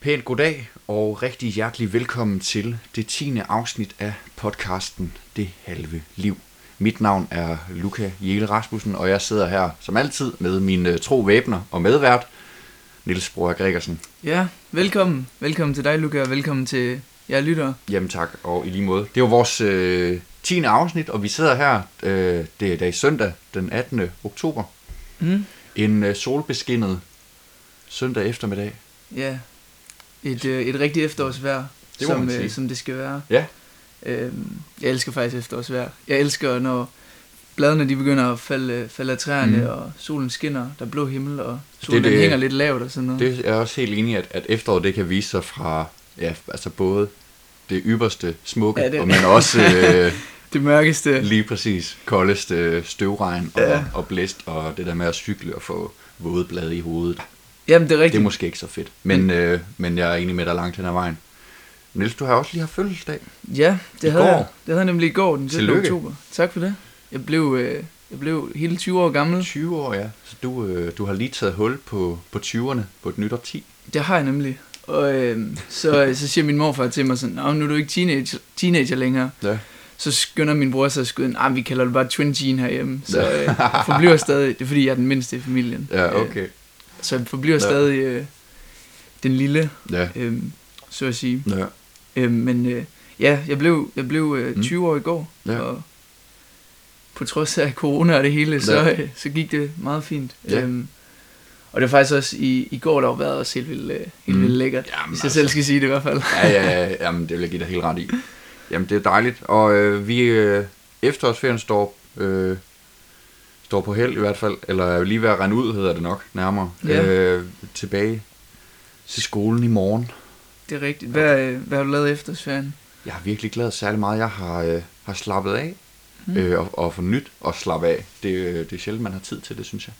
Pænt goddag og rigtig hjertelig velkommen til det 10. afsnit af podcasten Det Halve Liv. Mit navn er Luca Jele Rasmussen, og jeg sidder her som altid med min uh, tro væbner og medvært, Niels Broer Gregersen. Ja, velkommen. Velkommen til dig, Luca, og velkommen til jer lyttere. Jamen tak, og i lige måde. Det er jo vores uh, 10. afsnit, og vi sidder her, uh, det er dag søndag, den 18. oktober. Mm. En uh, solbeskinnet søndag eftermiddag. Ja, et, øh, et rigtigt efterårsvejr, Det som, øh, som det skal være. Ja. Øhm, jeg elsker faktisk efterårsvejr. Jeg elsker, når bladene de begynder at falde, falde af træerne, Mm. og solen skinner, der er blå himmel, og solen det- den hænger lidt lavt og sådan noget. Det er jeg også helt enig i, at, at efteråret det kan vise sig fra ja, altså både det ypperste smukke, Ja, det- det... men også øh, det mørkeste. lige præcis koldeste støvregn og, ja. og blæst, og det der med at cykle og få våde blade i hovedet. Jamen, det er Det rigtigt. er måske ikke så fedt, men, øh, men jeg er enig med dig langt hen ad vejen. Niels, du har også lige haft fødselsdag. Ja, det I havde, går. jeg, det havde jeg nemlig i går, den 17. Tillykke. oktober. Tak for det. Jeg blev, øh, jeg blev hele 20 år gammel. 20 år, ja. Så du, øh, du har lige taget hul på, på 20'erne på et nyt årti. Det har jeg nemlig. Og øh, så, så siger min morfar til mig sådan, nu er du ikke teenager, teenager længere. Ja. Så skynder min bror sig at skyde, ah, vi kalder det bare Twin Teen herhjemme. Så øh, jeg forbliver stadig, det er fordi, jeg er den mindste i familien. Ja, Øh, okay. Så jeg forbliver Ja. stadig øh, den lille, Ja, øh, så at sige. ja. Øh, men øh, ja, jeg blev, jeg blev øh, Mm. 20 år i går, Ja. og på trods af corona og det hele, så, Ja. øh, så gik det meget fint. Ja. Øhm, og det var faktisk også i, i går, der har været også helt vildt, øh, helt Mm. vildt lækkert, Jamen, hvis jeg altså. selv skal sige det i hvert fald. Ja, ja, ja, jamen det vil jeg give dig helt ret i. Jamen det er dejligt, og øh, vi øh, efterårsferien står, øh, står på held i hvert fald, eller er lige ved at rende ud, hedder det nok nærmere, Ja. øh, tilbage til skolen i morgen. Det er rigtigt. Hvad, øh, hvad har du lavet efter ferien? Jeg har virkelig glædet særlig meget, jeg har, øh, har slappet af, Mm. øh, og, og for nyt at slappe af. Det, øh, det er sjældent, man har tid til det, synes jeg.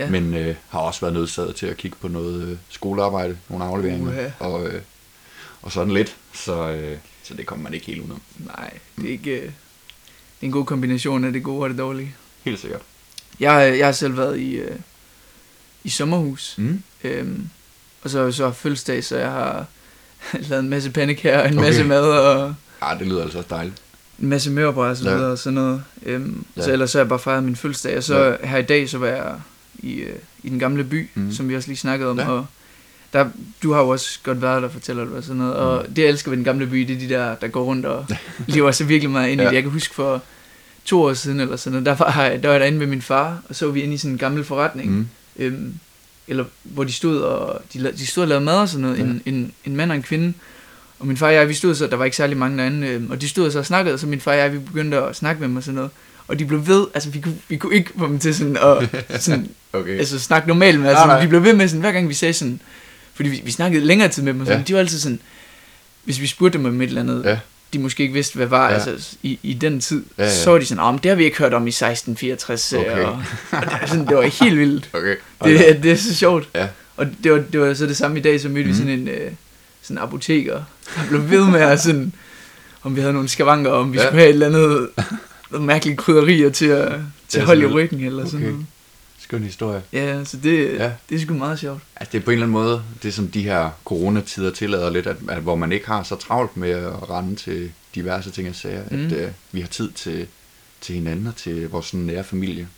Ja. Men øh, har også været nødsaget til at kigge på noget øh, skolearbejde, nogle afleveringer, Uha. og, øh, og sådan lidt, så, øh, så det kommer man ikke helt udenom. Nej, det er ikke... Øh, det er en god kombination af det gode og det dårlige. Helt sikkert. Jeg, har- jeg har selv været i, øh, i sommerhus, Mm. øhm, og så så fødselsdag, så jeg har lavet en masse pandekager og en Okay. masse mad og Ah, det lyder altså også dejligt. en masse mørbrød og så Ja. videre og sådan noget. Øhm, Ja. Så ellers så har jeg bare fejret min fødselsdag, og så Ja. her i dag, så var jeg i, øh, i den gamle by, mm. som vi også lige snakkede om, Ja. og der, du har jo også godt været der, fortæller du og sådan noget, og Mhm. det jeg elsker ved den gamle by, det er de der, der går rundt og lever så virkelig meget ind i Ja. det. Jeg kan huske for to år siden eller sådan noget, der var, der var jeg derinde med min far, og så var vi inde i sådan en gammel forretning, Mm. øhm, eller hvor de stod og de, de stod og lavede mad og sådan noget, Ja. en, en, en mand og en kvinde. Og min far og jeg, vi stod så, der var ikke særlig mange derinde, øhm, og de stod så og snakkede, og så min far og jeg, vi begyndte at snakke med dem og sådan noget. Og de blev ved, altså vi kunne, vi kunne ikke få dem til sådan at sådan, Okay. altså, snakke normalt med, Nej, altså nej. de blev ved med sådan, hver gang vi sagde sådan, fordi vi, vi snakkede længere tid med dem, og sådan, Ja. de var altid sådan, hvis vi spurgte dem om et eller andet, Ja. De måske ikke vidste, hvad var, Ja. altså i, i den tid, Ja, ja. så var de sådan, om det har vi ikke hørt om i 1664, Okay. okay. og, og det, er sådan, det var helt vildt. Okay. Det, det er så sjovt. Ja. Og det var, det var så det samme i dag, så mødte mm. Mhm. vi sådan en øh, sådan apoteker, der blev ved med at sådan, om vi havde nogle skavanker, om vi Ja. skulle have et eller andet mærkelige krydderier til at, til holde i ryggen eller sådan Okay. noget. Skøn historie. Ja, så det, Ja. det er sgu meget sjovt. Altså, det er på en eller anden måde, det som de her coronatider tillader lidt, at, at hvor man ikke har så travlt med at rende til diverse ting og sager, mm. At øh, vi har tid til, til hinanden og til vores sådan nære familie.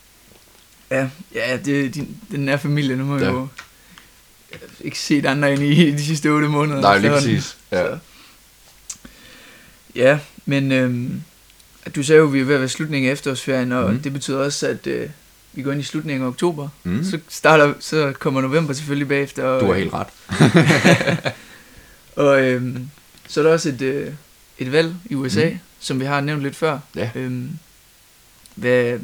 Ja, ja det din, den nære familie, nu har Ja. jeg jo ikke set andre end i de sidste otte måneder. Nej, lige præcis. Ja. Så. Ja, men øhm, du sagde jo, at vi er ved at være slutningen af efterårsferien, og mm. det betyder også, at øh, vi går ind i slutningen af oktober. Mm. Så, starter, så kommer november selvfølgelig bagefter. Og, Du har helt ret. Og øhm, så er der også et, øh, et valg i USA, mm. som vi har nævnt lidt før. Ja. Øhm, hvad,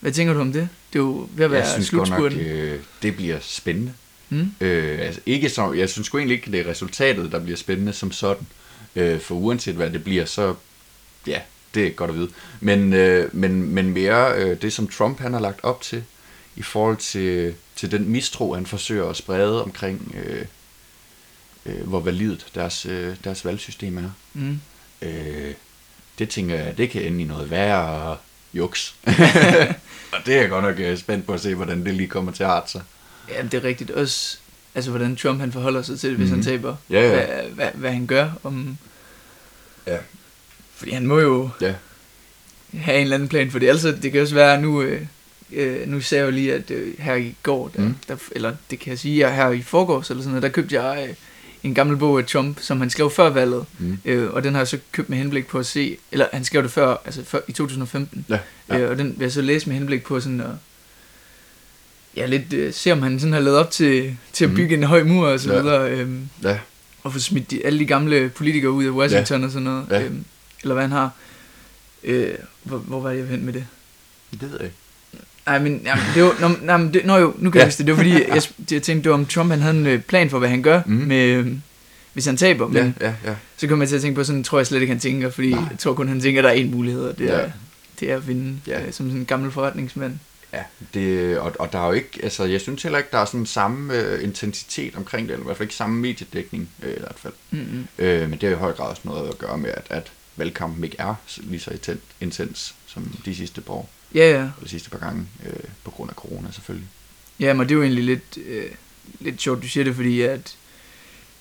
hvad tænker du om det? Det er jo ved at være Jeg synes godt nok, øh, det bliver spændende. Mm? Øh, altså ikke så, jeg synes sgu egentlig ikke, det er resultatet, der bliver spændende som sådan. Øh, for uanset hvad det bliver, så ja, det er godt at vide. Men, øh, men, men mere øh, det, som Trump han har lagt op til, i forhold til, til den mistro, han forsøger at sprede omkring, øh, øh, hvor validt deres, øh, deres valgsystem er. Mm. Øh, det tænker jeg, det kan ende i noget værre juks. og det er jeg godt nok øh, spændt på at se, hvordan det lige kommer til at arte sig. Ja, det er rigtigt. Også, altså hvordan Trump han forholder sig til det, hvis Mhm. han taber. Ja, ja. Hvad, hvad, hvad han gør. Om, Ja. Fordi han må jo Ja. have en eller anden plan for det. Altså, det kan også være, nu, øh, øh, nu sagde jeg jo lige, at øh, her i går, der, Mm. mm. der, eller det kan jeg sige, at her i forgårs eller sådan noget, der købte jeg øh, en gammel bog af Trump, som han skrev før valget. Mm. Øh, og den har jeg så købt med henblik på at se, eller han skrev det før, altså før, i 2015. Ja, ja. Øh, og den vil jeg så læse med henblik på sådan at, ja, lidt, øh, se om han sådan har lavet op til, til at Mhm. bygge en høj mur og så Ja. videre. Øh, Ja. og få smidt de, alle de gamle politikere ud af Washington ja. og sådan noget. Ja. Øhm, eller hvad han har. Øh, hvor, hvor var jeg hen med det? Det ved jeg ikke. Nej, men, jamen, det var, nå, nej, men det, nå jo, nu kan Ja. jeg huske det. Det var fordi, jeg, jeg tænkte, det var om Trump, han havde en øh, plan for, hvad han gør, mm. med, øh, hvis han taber. Men Ja, ja, ja. så kom jeg til at tænke på, sådan tror jeg slet ikke, han tænker, fordi Nej. jeg tror kun, han tænker, at der er én mulighed, og det er, Ja. det er at vinde Ja. øh, som sådan en gammel forretningsmand. Ja, det, og, og der er jo ikke, altså jeg synes heller ikke, der er sådan samme øh, intensitet omkring det, eller i hvert fald ikke samme mediedækning øh, i hvert fald. Mm-hmm. Øh, men det har i høj grad også noget at gøre med, at, at valgkampen ikke er lige så inten- intens som de sidste par år, Ja, ja. eller de sidste par gange, øh, på grund af corona selvfølgelig. Ja, men det er jo egentlig lidt, øh, lidt sjovt, du siger det, fordi at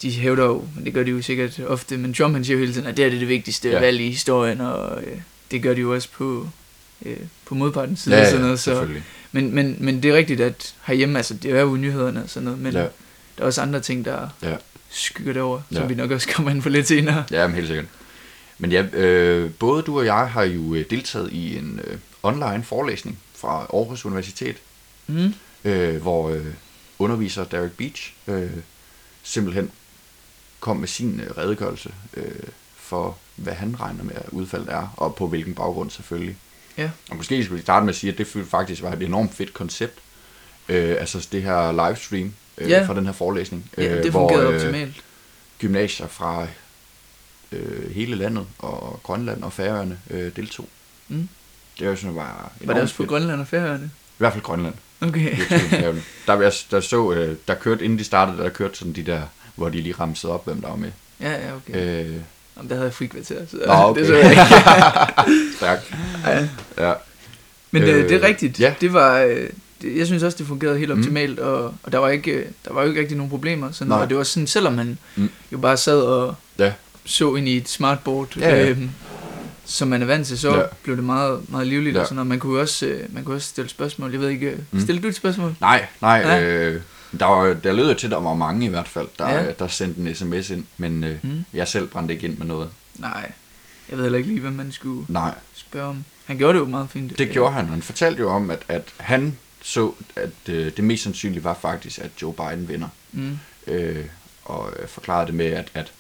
de hævder jo, men det gør de jo sikkert ofte, men Trump han siger jo hele tiden, at det er det, det vigtigste Ja. ja. valg i historien, og øh, det gør de jo også på, øh, på modpartens side og sådan noget. Så, selvfølgelig. men, men, men det er rigtigt, at herhjemme, altså det er jo nyhederne og sådan noget, men Ja. ja. der er også andre ting, der Ja. skygger det over, som Ja. vi nok også kommer ind på lidt senere. Ja, men helt sikkert. Men ja, øh, både du og jeg har jo øh, deltaget i en øh, online forelæsning fra Aarhus Universitet, Mm. øh, hvor øh, underviser Derek Beach øh, simpelthen kom med sin øh, redegørelse øh, for, hvad han regner med, at udfaldet er, og på hvilken baggrund selvfølgelig. Ja. Og måske skal vi starte med at sige, at det faktisk var et enormt fedt koncept. Øh, altså det her livestream øh, Ja. fra den her forelæsning. Ja, øh, det hvor, fungerede øh, optimalt. gymnasier fra øh, hele landet, og Grønland og Færøerne øh, deltog. Mm. Det var jo sådan, var Var det også på. Grønland og Færøerne? I hvert fald Grønland. Okay. Der, jeg, der så, øh, der kørte, inden de startede, der kørte sådan de der, hvor de lige ramsede op, hvem der var med. ja, ja, okay. Øh, Jamen, der havde jeg frikvarter, så Nå, okay. det så jeg ikke. stærkt. Ja. Ja. Men øh, Øh, det er rigtigt. ja. Det var, øh, det, jeg synes også, det fungerede helt Mm. optimalt, og, og der, var ikke, øh, der var jo ikke rigtig nogen problemer. Sådan, Nej. og det var sådan, selvom man Mm. mm. jo bare sad og Ja. Så ind i et smartboard, Ja, ja. øhm, som man er vant til, så Ja. blev det meget, meget livligt. Ja. Og sådan, noget. man, kunne også, øh, man kunne også stille spørgsmål. Jeg ved ikke, øh, Mm. stiller du et spørgsmål? Nej, nej. Ja. Øh, der, var, der lød til, at der var mange i hvert fald, der, Ja. der sendte en sms ind, men øh, Mm. jeg selv brændte ikke ind med noget. Nej, jeg ved heller ikke lige, hvad man skulle Nej, spørge om. Han gjorde det jo meget fint. det gjorde han. Han fortalte jo om, at, at han så, at øh, det mest sandsynlige var faktisk, at Joe Biden vinder. Mm. øh, og øh, forklarede det med, at, at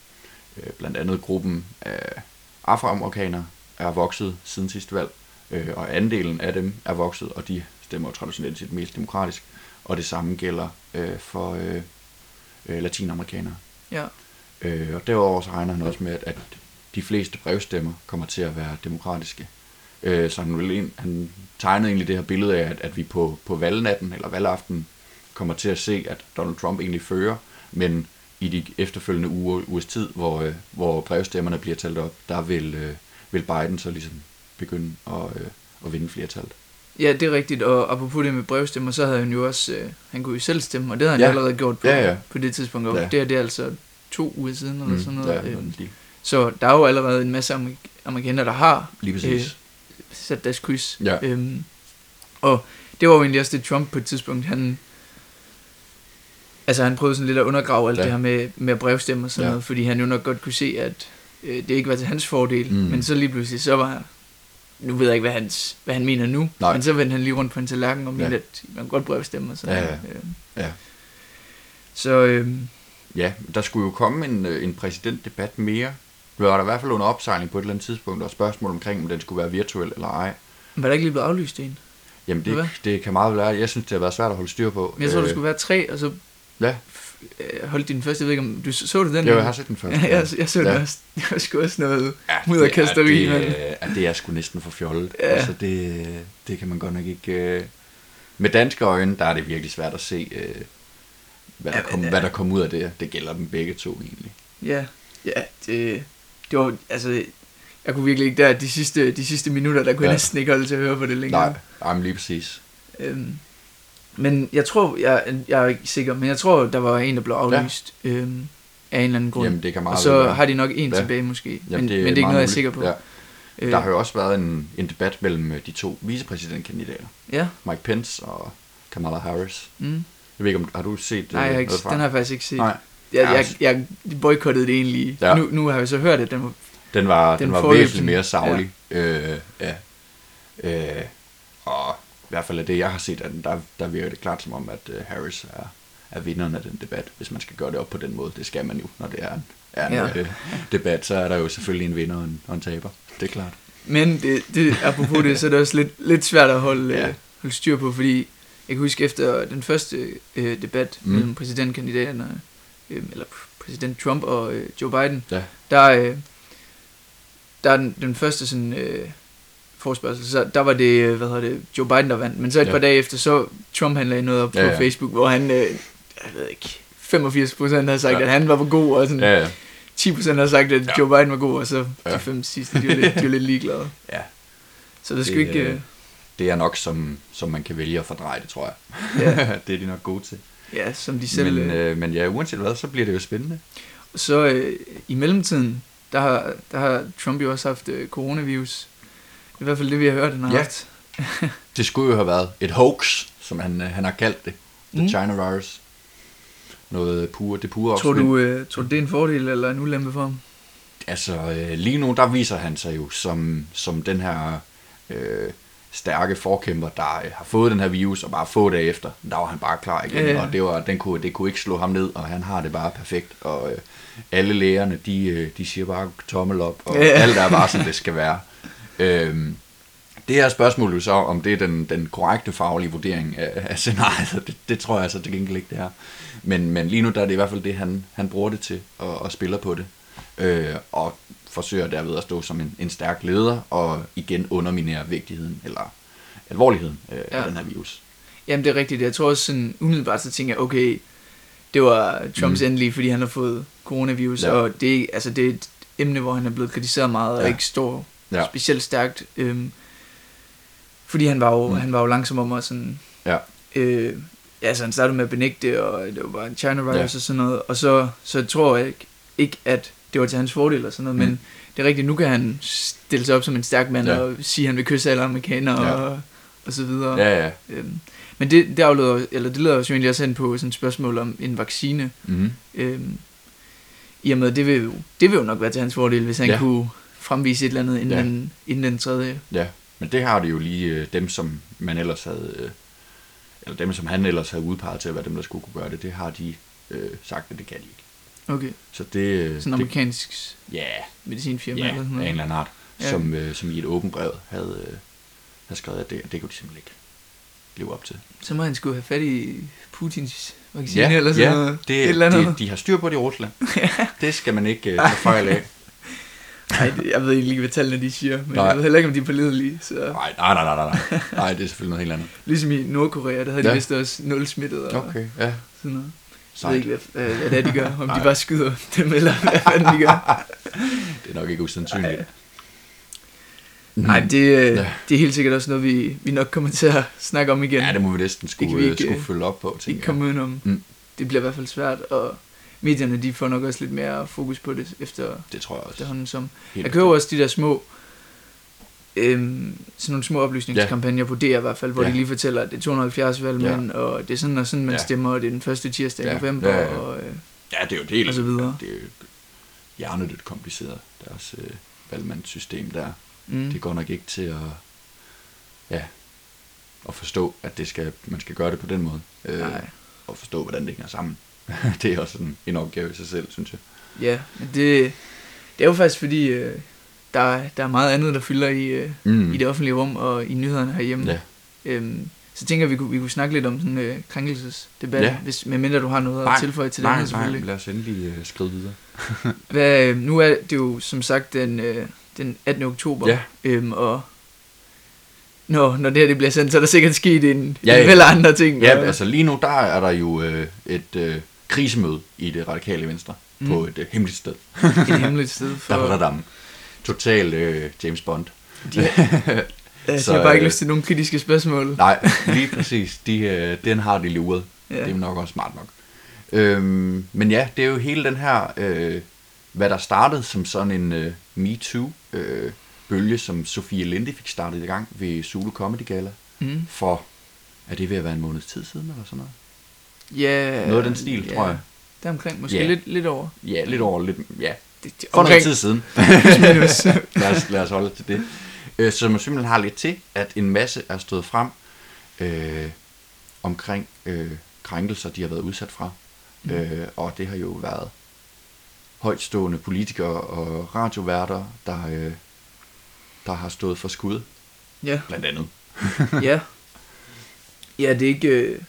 øh, blandt andet gruppen af afroamerikanere er vokset siden sidste valg, øh, og andelen af dem er vokset, og de stemmer traditionelt set mest demokratisk, og det samme gælder øh, for øh, øh, latinamerikanere. Ja. Øh, og derudover så regner han også med, at, at de fleste brevstemmer kommer til at være demokratiske. Øh, så han, vil han tegnede egentlig det her billede af, at, at vi på, på valgnatten eller valgaften kommer til at se, at Donald Trump egentlig fører, men i de efterfølgende uger, ugers tid, hvor, øh, hvor brevstemmerne bliver talt op, der vil, øh, vil Biden så ligesom begynde at, øh, at vinde flertallet. Ja, det er rigtigt, og apropos det med brevstemmer, så havde han jo også, øh, han kunne jo selv stemme, og det havde han Ja. allerede gjort på, Ja, ja. på det tidspunkt, og Ja. det, er, det er altså to uger siden, eller mm, sådan noget. ja, lige, så der er jo allerede en masse amerik- amerikanere, der har lige præcis. Øh, sat deres kryds. Ja. Øhm, og det var jo egentlig også det, Trump på et tidspunkt, han... Altså han prøvede sådan lidt at undergrave alt Ja. ja. det her med, med at brevstemme og sådan Ja. ja. noget, fordi han jo nok godt kunne se, at øh, det ikke var til hans fordel. Mm. Men så lige pludselig, så var nu ved jeg ikke, hvad, hans, hvad han mener nu, Nej. men så vendte han lige rundt på en tallerken og Ja. mente, at man godt brevstemme og sådan Ja, ja. Ja. Så øhm, Ja, der skulle jo komme en, øh, en præsidentdebat mere. Det var der i hvert fald under opsejling på et eller andet tidspunkt, og spørgsmål omkring, om den skulle være virtuel eller ej. var der ikke lige blevet aflyst en? Jamen, det, det kan meget være. Jeg synes, det har været svært at holde styr på. Men jeg tror, der Øh, skulle være tre, og så Ja, øh, holdt din første, jeg ved ikke om, du så, så du den? jo, jeg har set den først. Ja, jeg, jeg så Ja. ja. også. Det var sgu også noget Ja, mudderkasteri, det, er- det, er- det er sgu næsten for fjollet. Ja. Altså, det, det kan man godt nok ikke... Øh... Med danske øjne, der er det virkelig svært at se, øh, hvad, der Ja, kom, men, hvad der kom ud af det. Det gælder dem begge to egentlig. Ja, ja, det, det var, altså, jeg kunne virkelig ikke der, de sidste, de sidste minutter, der kunne Ja. jeg næsten ikke holde til at høre på det længere. Nej, jamen lige præcis. Øhm, Men jeg tror, jeg, jeg er ikke sikker, men jeg tror, der var en, der blev aflyst ja. øhm, af en eller anden grund. Jamen, det kan meget og så være. har de nok en Ja. tilbage måske. Jamen, men, det, men det er ikke noget, jeg er sikker på. Ja. Øh, Der har jo også været en, en debat mellem øh, de to vicepræsidentkandidater. ja. Mike Pence og Kamala Harris. Mm. Jeg ved ikke, om har du set Nej, jeg har ikke, noget fra? den har jeg faktisk ikke set. Nej, Jeg, jeg, altså- jeg, jeg boykottede det egentlig. Ja. Nu, nu har jeg så hørt, at den var... den var, den, Den var væsentligt mere savlig. Ja. Øh, ja. Øh, og i hvert fald af det, jeg har set, den, der, der virker det klart som om, at uh, Harris er, er vinderen af den debat, hvis man skal gøre det op på den måde. Det skal man jo, når det er en, er en Ja. ja. debat, så er der jo selvfølgelig en vinder og en, og en taber. Det er klart. Men det, det, apropos det, så er det også lidt, lidt svært at holde, Ja. ja. holde styr på, fordi jeg kan huske efter den første øh, debat mm. mellem præsidentkandidaterne, øh, eller præsident Trump og øh, Joe Biden, Ja. der, øh, der er den, den første sådan, øh, forspørgsel, så der var det, øh, hvad hedder det, Joe Biden, der vandt. Men så et Ja. par dage efter, så Trump han lagde noget op Ja, på ja. Facebook, hvor han, øh, jeg ved ikke, 85 procent havde sagt, Ja. ja. at han var for god, og sådan Ja, ja. 10 procent havde sagt, at Ja. Joe Biden var god, og så Ja. de fem sidste, de var lidt, de var lidt ligeglade. ja. Så skal Det, ikke... øh, Øh, Det er nok, som, som man kan vælge at fordreje det, tror jeg. ja, det er de nok gode til. ja, som de selv... Men, øh, men ja, uanset hvad, så bliver det jo spændende. så øh, i mellemtiden, der har, der har Trump jo også haft øh, coronavirus. I hvert fald det, vi har hørt, han har Ja. haft. Det skulle jo have været et hoax, som han, øh, han har kaldt det. The Mm. China virus. Noget pure, det pure Tror opspind. du, øh, tror du, det er en fordel eller en ulempe for ham? Altså, øh, lige nu, der viser han sig jo som, som den her øh, stærke forkæmper, der øh, har fået den her virus, og bare få dage efter, der var han bare klar igen, Ja, ja. og det, var, den kunne, det kunne ikke slå ham ned, og han har det bare perfekt, og øh, alle lægerne, de, øh, de siger bare tommel op, og ja. alt er bare, som det skal være. Øhm, det her spørgsmål er jo så, om det er den, den korrekte faglige vurdering af, af scenariet, det, det tror jeg altså til gengæld ikke, det er. Men, men lige nu, der er det i hvert fald det, han, han bruger det til, og, og spiller på det. Øh, og forsøger derved at stå som en, en stærk leder, og igen underminere vigtigheden, eller alvorligheden øh, ja. af den her virus. Jamen, det er rigtigt. Jeg tror også sådan, umiddelbart så tænker jeg, okay, det var Trumps Mm. endelige, fordi han har fået coronavirus, Ja. og det, er- altså, det er et emne, hvor han er blevet kritiseret meget. Ja. og ikke står Ja. specielt stærkt. Øhm, fordi han var jo, Mm. mm. han var jo langsom om at sådan... Ja. Øh, ja, så han startede med at benægte, og det var bare en China virus Ja. og sådan noget. Og så, så tror jeg ikke, ikke, at det var til hans fordel og sådan noget, Mm. mm. men det er rigtigt, nu kan han stille sig op som en stærk mand Ja. og sige, at han vil kysse alle amerikanere Ja. og, og så videre. Ja, ja. Øhm, men det, det, afleder, eller det leder os jo egentlig også hen på sådan et spørgsmål om en vaccine. Mm-hmm. Øhm, I og med, det vil, jo, det vil jo nok være til hans fordel, hvis han ja. kunne fremvise et eller andet inden, Ja. ja. den, inden den tredje. Ja, men det har det jo lige øh, dem, som man ellers havde, øh, eller dem, som han ellers havde udpeget til at være dem, der skulle kunne gøre det, det har de øh, sagt, at det kan de ikke. Okay, Så det... øh, sådan en det amerikansk ja, medicinfirma ja, eller sådan af en eller anden art, Ja. som, øh, som i et åbent brev havde, øh, havde skrevet, at det, det kunne de simpelthen ikke leve op til. Så må han skulle have fat i Putins vaccine eller sådan ja noget. det, et eller andet. de, de har styr på det i Rusland. det skal man ikke øh, tage fejl af. Ej, det, jeg ved ikke lige, hvad tallene de siger, men Nej. jeg ved heller ikke, om de er pålidelige. Så, Nej, nej, nej, nej, nej, nej. Nej, det er selvfølgelig noget helt andet. ligesom i Nordkorea, der havde de Ja. vist også nul smittet og Okay, ja. sådan noget. Jeg Sejt. ved ikke, hvad, hvad, hvad det er, de gør. Om Nej. de bare skyder dem, eller hvad fanden de gør. Det er nok ikke usandsynligt. Ej. Nej, det, øh, Ja. ja. det er helt sikkert også noget, vi, vi nok kommer til at snakke om igen. Ja, det må vi næsten skulle, kan vi vi ikke, skulle øh, følge op på, ikke tænker jeg. komme udenom. Mm. Det bliver i hvert fald svært, og medierne de får nok også lidt mere fokus på det efter Det tror jeg også. efterhånden som. Helt Jeg køber også de der små, øhm, sådan nogle små oplysningskampagner på DR i hvert fald, hvor Ja. de lige fortæller, at det er 270 valgmænd, og det er sådan og sådan, man Ja. stemmer, og det er den første tirsdag i Ja. november, Ja, ja, ja. og øh, Ja, det er jo det. Og så videre. Det er jo hjernedødt kompliceret, deres øh, valgmandssystem der. mm, Det går nok ikke til at, ja, at forstå, at det skal, man skal gøre det på den måde. Øh, nej. og forstå, hvordan det hænger sammen. det er også en, en opgave i sig selv, synes jeg. Ja, men det, det er jo faktisk fordi, øh, der, er- der er meget andet, der fylder i, øh, Mm. i det offentlige rum og i nyhederne herhjemme. Ja. Øhm, så tænker jeg, vi kunne, vi kunne snakke lidt om sådan en øh, krænkelsesdebat, Ja. hvis, medmindre du har noget Nej, at tilføje til nej, det her nej, selvfølgelig. lad os endelig øh, skride videre. Hvad, øh, nu er det jo som sagt den, øh, den 18. oktober, Ja. øhm, og når, når det her det bliver sendt, så er der sikkert sket en, Ja, ja, en vel andre ting. Ja, og- altså lige nu, der er der jo øh, et øh, krisemøde i det radikale venstre mm. på et øh, hemmeligt sted. et hemmeligt sted for... Der Total øh, James Bond. De, Ja, Så, de har bare ikke øh, lyst til nogle kritiske spørgsmål. Nej, lige præcis. De, øh, den har de luret. Ja. Det er nok også smart nok. Øhm, men ja, det er jo hele den her, øh, hvad der startede som sådan en øh, MeToo-bølge, som Sofie Linde fik startet i gang ved Zulu Comedy Gala Mm. for, er det ved at være en måneds tid siden eller sådan noget? Ja, Noget af den stil, ja, tror jeg. Der omkring, måske Ja. lidt, lidt over. Ja, lidt over, lidt, ja, Det, det, for noget tid siden. lad, os, lad os holde til det. Øh, som simpelthen har lidt til, at en masse er stået frem øh, omkring øh, krænkelser, de har været udsat fra. Mm. Øh, og det har jo været højtstående politikere og radioværter, der, øh, der har stået for skud, ja, blandt andet. ja. Ja, det er ikke... Øh...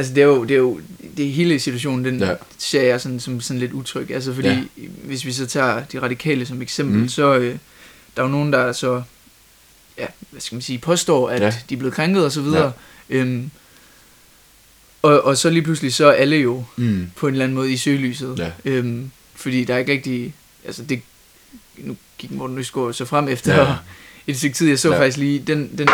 Altså, det er jo, det er jo det er hele situationen, den Ja. ser jeg sådan, som sådan lidt utryg. Altså, fordi Ja. hvis vi så tager de radikale som eksempel, Mm. så øh, der er jo nogen, der så, ja, hvad skal man sige, påstår, at Ja. de er blevet krænket og så videre. Ja. Øhm, og, og så lige pludselig, så er alle jo Mm. på en eller anden måde i søgelyset. Ja. Øhm, fordi der er ikke rigtig, altså det, nu gik Morten Østgaard så frem efter Ja. et stykke tid. Jeg så Ja. faktisk lige den, den,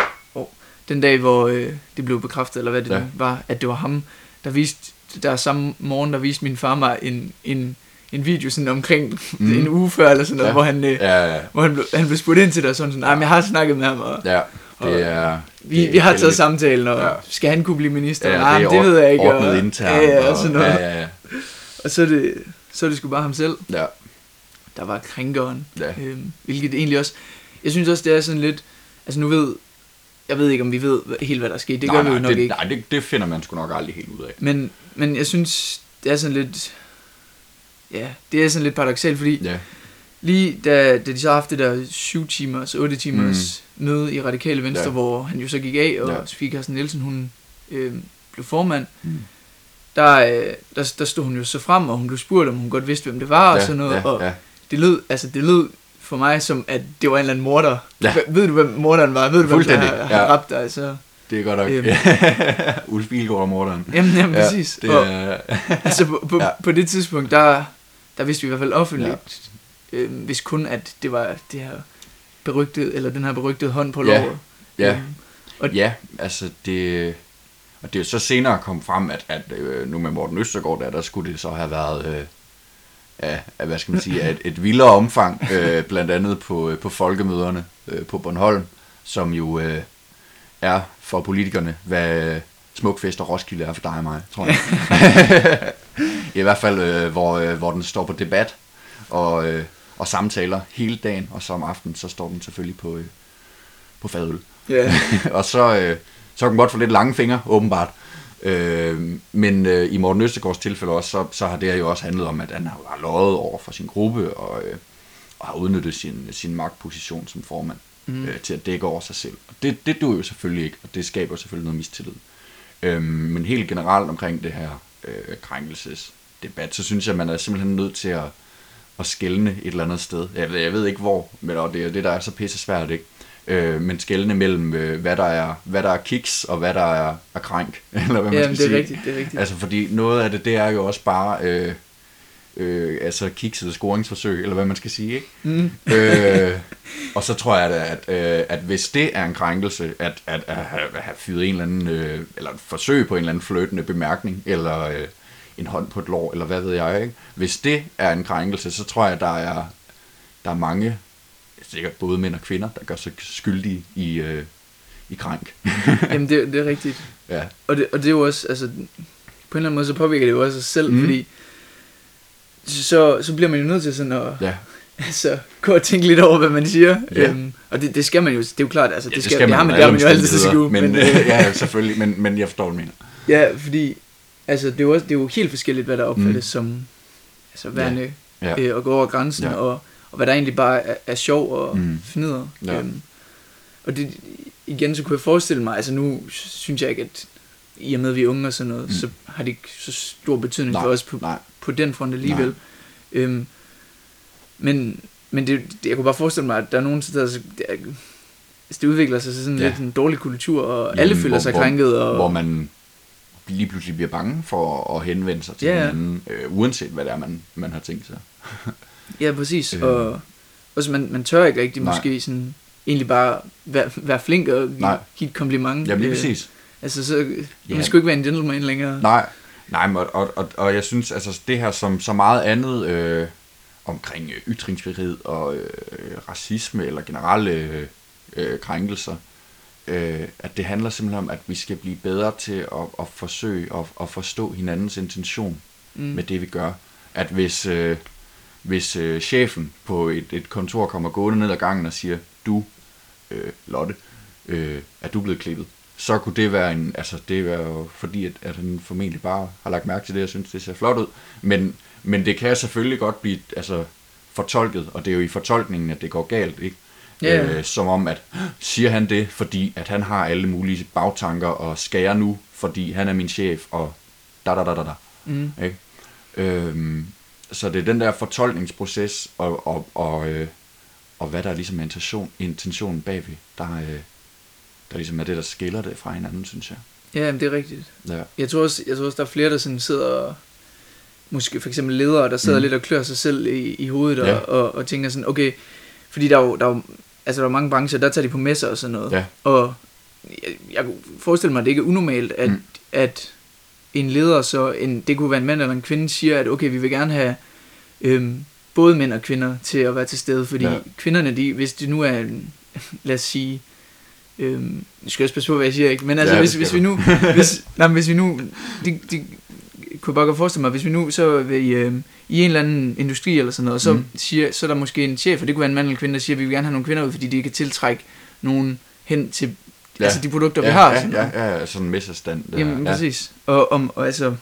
den dag, hvor øh, det blev bekræftet, eller hvad det Ja. var, at det var ham, der viste, der samme morgen, der viste min far mig en, en, en video sådan omkring Mm. en uge før, eller sådan noget, Ja. hvor, han, øh, ja. Ja, hvor han, blev, han blev spurgt ind til det, og sådan sådan, "Ej, men jeg har snakket med ham, og ja, Og det er... vi, det er vi har taget samtalen, og Ja. skal han kunne blive minister? Ja, Ja, det, det, ved jeg ikke. Ordnet og, internt. ja, ja, og og- sådan noget. Ja, ja, ja. Og så er, det, så er det sgu bare ham selv, ja. der var krænkeren. Ja. Øhm, hvilket egentlig også, jeg synes også, det er sådan lidt, altså nu ved, jeg ved ikke, om vi ved helt, hvad der er sket, det nej, gør nej, vi jo nok det, ikke. Nej, det, det finder man sgu nok aldrig helt ud af. Men, men jeg synes, det er sådan lidt, ja, det er sådan lidt paradoxalt, fordi Ja, lige da, da de så har haft det der 7 timers, 8 timers mm. møde i Radikale Venstre, Ja. hvor han jo så gik af, og Ja. Sofie Carsten Nielsen, hun øh, blev formand, Mm. der, øh, der, der stod hun jo så frem, og hun blev spurgt, om hun godt vidste, hvem det var, og ja, sådan noget, ja, og ja. det lød, altså det lød for mig som, at det var en eller anden morder. Ja. Ved- Ved du, hvem morderen var? Ved du, hvem der har, har ja. dig? Så, Det er godt nok. Øhm. Ulf Bilgaard og morderen. jamen, jamen Ja, præcis. Det og, altså på, på, Ja. på det tidspunkt, der, der vidste vi i hvert fald offentligt, ja. øh, hvis kun at det var det her berygtede, eller den her berygtede hånd på Ja. låret. ja, Øhm, og- ja, altså det... Og det er så senere kom frem, at, at øh, nu med Morten Østergaard, der, der skulle det så have været... Øh, ja, af, hvad skal man sige, af et, et vildere omfang, øh, blandt andet på, øh, på folkemøderne øh, på Bornholm, som jo øh, er for politikerne, hvad øh, Smukfest og Roskilde er for dig og mig, tror jeg. I hvert fald, øh, hvor, øh, hvor den står på debat og, øh, og samtaler hele dagen, og så om aftenen, så står den selvfølgelig på, øh, på fadøl. ja. og så, øh, så kan den godt få lidt lange fingre, åbenbart. Øh, men øh, i Morten Østergaards tilfælde også, så, så har det her jo også handlet om, at han har løjet over for sin gruppe, og, øh, og har udnyttet sin, sin magtposition som formand mm. øh, til at dække over sig selv. Og det, det duer jo selvfølgelig ikke, og det skaber selvfølgelig noget mistillid. Øh, men helt generelt omkring det her øh, krænkelsesdebat, så synes jeg, man er simpelthen nødt til at, at skælne et eller andet sted. Jeg ved, jeg ved ikke hvor, men og det er det, der er så pisse svært, ikke? Øh, men skælne mellem, øh, hvad, der er, hvad der er kiks, og hvad der er, er krænk, eller hvad man Jamen, skal det er sige. rigtigt, det er rigtigt. Altså, fordi noget af det, det er jo også bare, øh, øh, altså kiksede scoringsforsøg, eller hvad man skal sige, ikke? Mm. øh, og så tror jeg, da, at, øh, at hvis det er en krænkelse, at, at, at have, at have fyret en eller anden, øh, eller et forsøg på en eller anden fløtende bemærkning, eller øh, en hånd på et lår, eller hvad ved jeg, ikke? Hvis det er en krænkelse, så tror jeg, der er, der er mange, sikkert både mænd og kvinder, der gør sig skyldige i, øh, i krænk. Jamen, det, det er rigtigt. ja. Og det, og det er jo også, altså, på en eller anden måde, så påvirker det jo også sig selv, Mm. fordi så, så bliver man jo nødt til sådan at Ja, altså, gå og tænke lidt over, hvad man siger. Ja. Øhm, og det, det skal man jo, det er jo klart, altså, ja det, skal, det, har man, det har man jo altid skue. Men, Men, øh, øh, ja, selvfølgelig, men, men jeg forstår, hvad du mener. ja, fordi, altså, det er, jo også, det er jo helt forskelligt, hvad der opfattes Mm. som, altså, værende Ja. ja. øh, at gå over grænsen, ja. og, og hvad der egentlig bare er, er sjov og Mm. fnider. Ja. Øhm, og det, igen, så kunne jeg forestille mig, altså nu synes jeg ikke, at i og med, at vi er unge og sådan noget, Mm. så har det ikke så stor betydning Nej, for os på, nej. på den front alligevel. Øhm, men men det, det, jeg kunne bare forestille mig, at der er nogen steder, så det, er, altså, det udvikler sig til sådan Ja. lidt en dårlig kultur, og Jamen, alle føler hvor- sig krænket. Og, hvor man lige pludselig bliver bange for at henvende sig til ja. hinanden, øh, uanset hvad det er, man, man har tænkt sig. Ja, præcis. Øh. Øh. Og også man, man tør ikke rigtig Nej. måske sådan egentlig bare være, være flink og give, Nej. give et kompliment. Jamen lige Øh, præcis. Altså, så man Ja. skulle ikke være en gentleman længere. Nej, nej og, og, og, og jeg synes, altså det her som så meget andet øh, omkring øh, ytringsfrihed og øh, racisme eller generelle øh, øh, krænkelser, øh, at det handler simpelthen om, at vi skal blive bedre til at, at forsøge at, at forstå hinandens intention Mm. med det, vi gør. At hvis, øh, hvis øh, chefen på et, et kontor kommer gående ned ad gangen og siger, du, øh, Lotte, øh, er du blevet klippet? Så kunne det være en, altså det er jo fordi, at, at han formentlig bare har lagt mærke til det, og synes, det ser flot ud. Men, men det kan selvfølgelig godt blive altså, fortolket, og det er jo i fortolkningen, at det går galt, ikke? Ja. Øh, som om, at siger han det, fordi at han har alle mulige bagtanker, og skal jeg nu, fordi han er min chef, og da da da da da. Mm. Ikke? Øhm, så det er den der fortolkningsproces, og, og, og, øh, og hvad der er ligesom intention, intentionen bagved, der, øh, der ligesom er det, der skiller det fra hinanden, synes jeg. Ja, men det er rigtigt. Ja. Jeg tror også, jeg tror også der er flere, der sådan sidder og, måske for eksempel ledere, der sidder Mm. lidt og klør sig selv i, i hovedet Ja. og, og, og tænker sådan, okay, fordi der er jo, der er jo, altså der er mange brancher, der tager de på messer og sådan noget. Ja. Og jeg, jeg kunne forestille mig, at det ikke er unormalt, at, mm. at en leder så, en, det kunne være en mand eller en kvinde, siger, at okay, vi vil gerne have øhm, både mænd og kvinder til at være til stede, fordi Ja. kvinderne, de, hvis det nu er, lad os sige, øhm, nu skal jeg også passe på, hvad jeg siger, ikke? men altså, Ja, hvis, hvis vi nu, hvis, nej, hvis vi nu, de, de, kunne jeg bare godt forestille mig, hvis vi nu så vil, øhm, i en eller anden industri eller sådan noget, så, Mm. mm. siger, så er der måske en chef, og det kunne være en mand eller en kvinde, der siger, at vi vil gerne have nogle kvinder ud, fordi de kan tiltrække nogen hen til Ja. altså de produkter, ja, vi har. Ja, sådan ja, ja, ja, sådan en messerstand. Der. Jamen, ja. præcis. Og, om, og altså,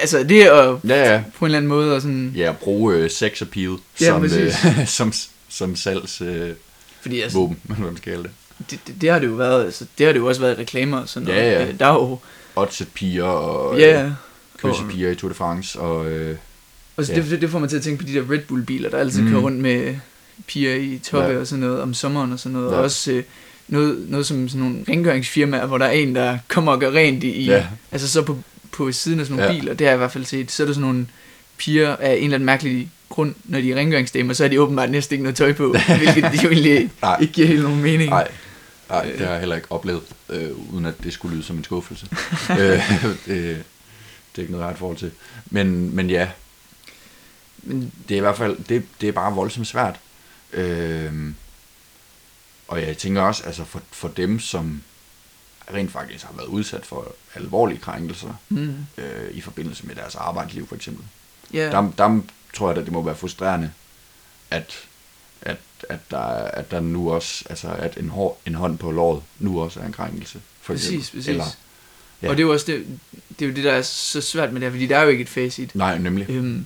altså det at Ja, ja. på en eller anden måde, og sådan, Ja, at bruge øh, sex appeal Ja, som, præcis. øh, som, som salgs øh, fordi altså, våben, eller hvad man skal kalde det. det, det, det, har det jo været, altså, det har det jo også været reklamer og sådan noget. Ja, ja. Øh, Der er jo, Oddset piger og ja, øh, kyssepiger i Tour de France. Og, øh, og så Ja. det, det, får mig til at tænke på de der Red Bull biler, der altid mm. kører rundt med piger i toppe Ja. og sådan noget om sommeren og sådan noget. Ja. Og også øh, noget, noget som sådan nogle rengøringsfirmaer, hvor der er en, der kommer og gør rent i, Ja. altså så på, på siden af sådan nogle Ja. ja. biler, det har jeg i hvert fald set, så er der sådan nogle piger af en eller anden mærkelig grund, når de er rengøringsdamer, så er de åbenbart næsten ikke noget tøj på, hvilket jo egentlig Nej. ikke giver helt nogen mening. Nej, nej, det har jeg heller ikke oplevet, øh, uden at det skulle lyde som en skuffelse. øh, det, det er ikke noget, jeg har et forhold til. Men, men ja, Men, det er i hvert fald, det, det er bare voldsomt svært. Øh, og jeg tænker også, altså for, for dem, som rent faktisk har været udsat for alvorlige krænkelser mm, øh, i forbindelse med deres arbejdsliv for eksempel, ja, der, der tror jeg, at det må være frustrerende, at, at, at, der, er- at der nu også, altså at en, hår, en hånd på låret nu også er en krænkelse. For præcis, eksempel. præcis. Eller, ja. Og det er jo også det, det, er jo det, der er så svært med det her, fordi der er jo ikke et facit. nej, nemlig. Øhm,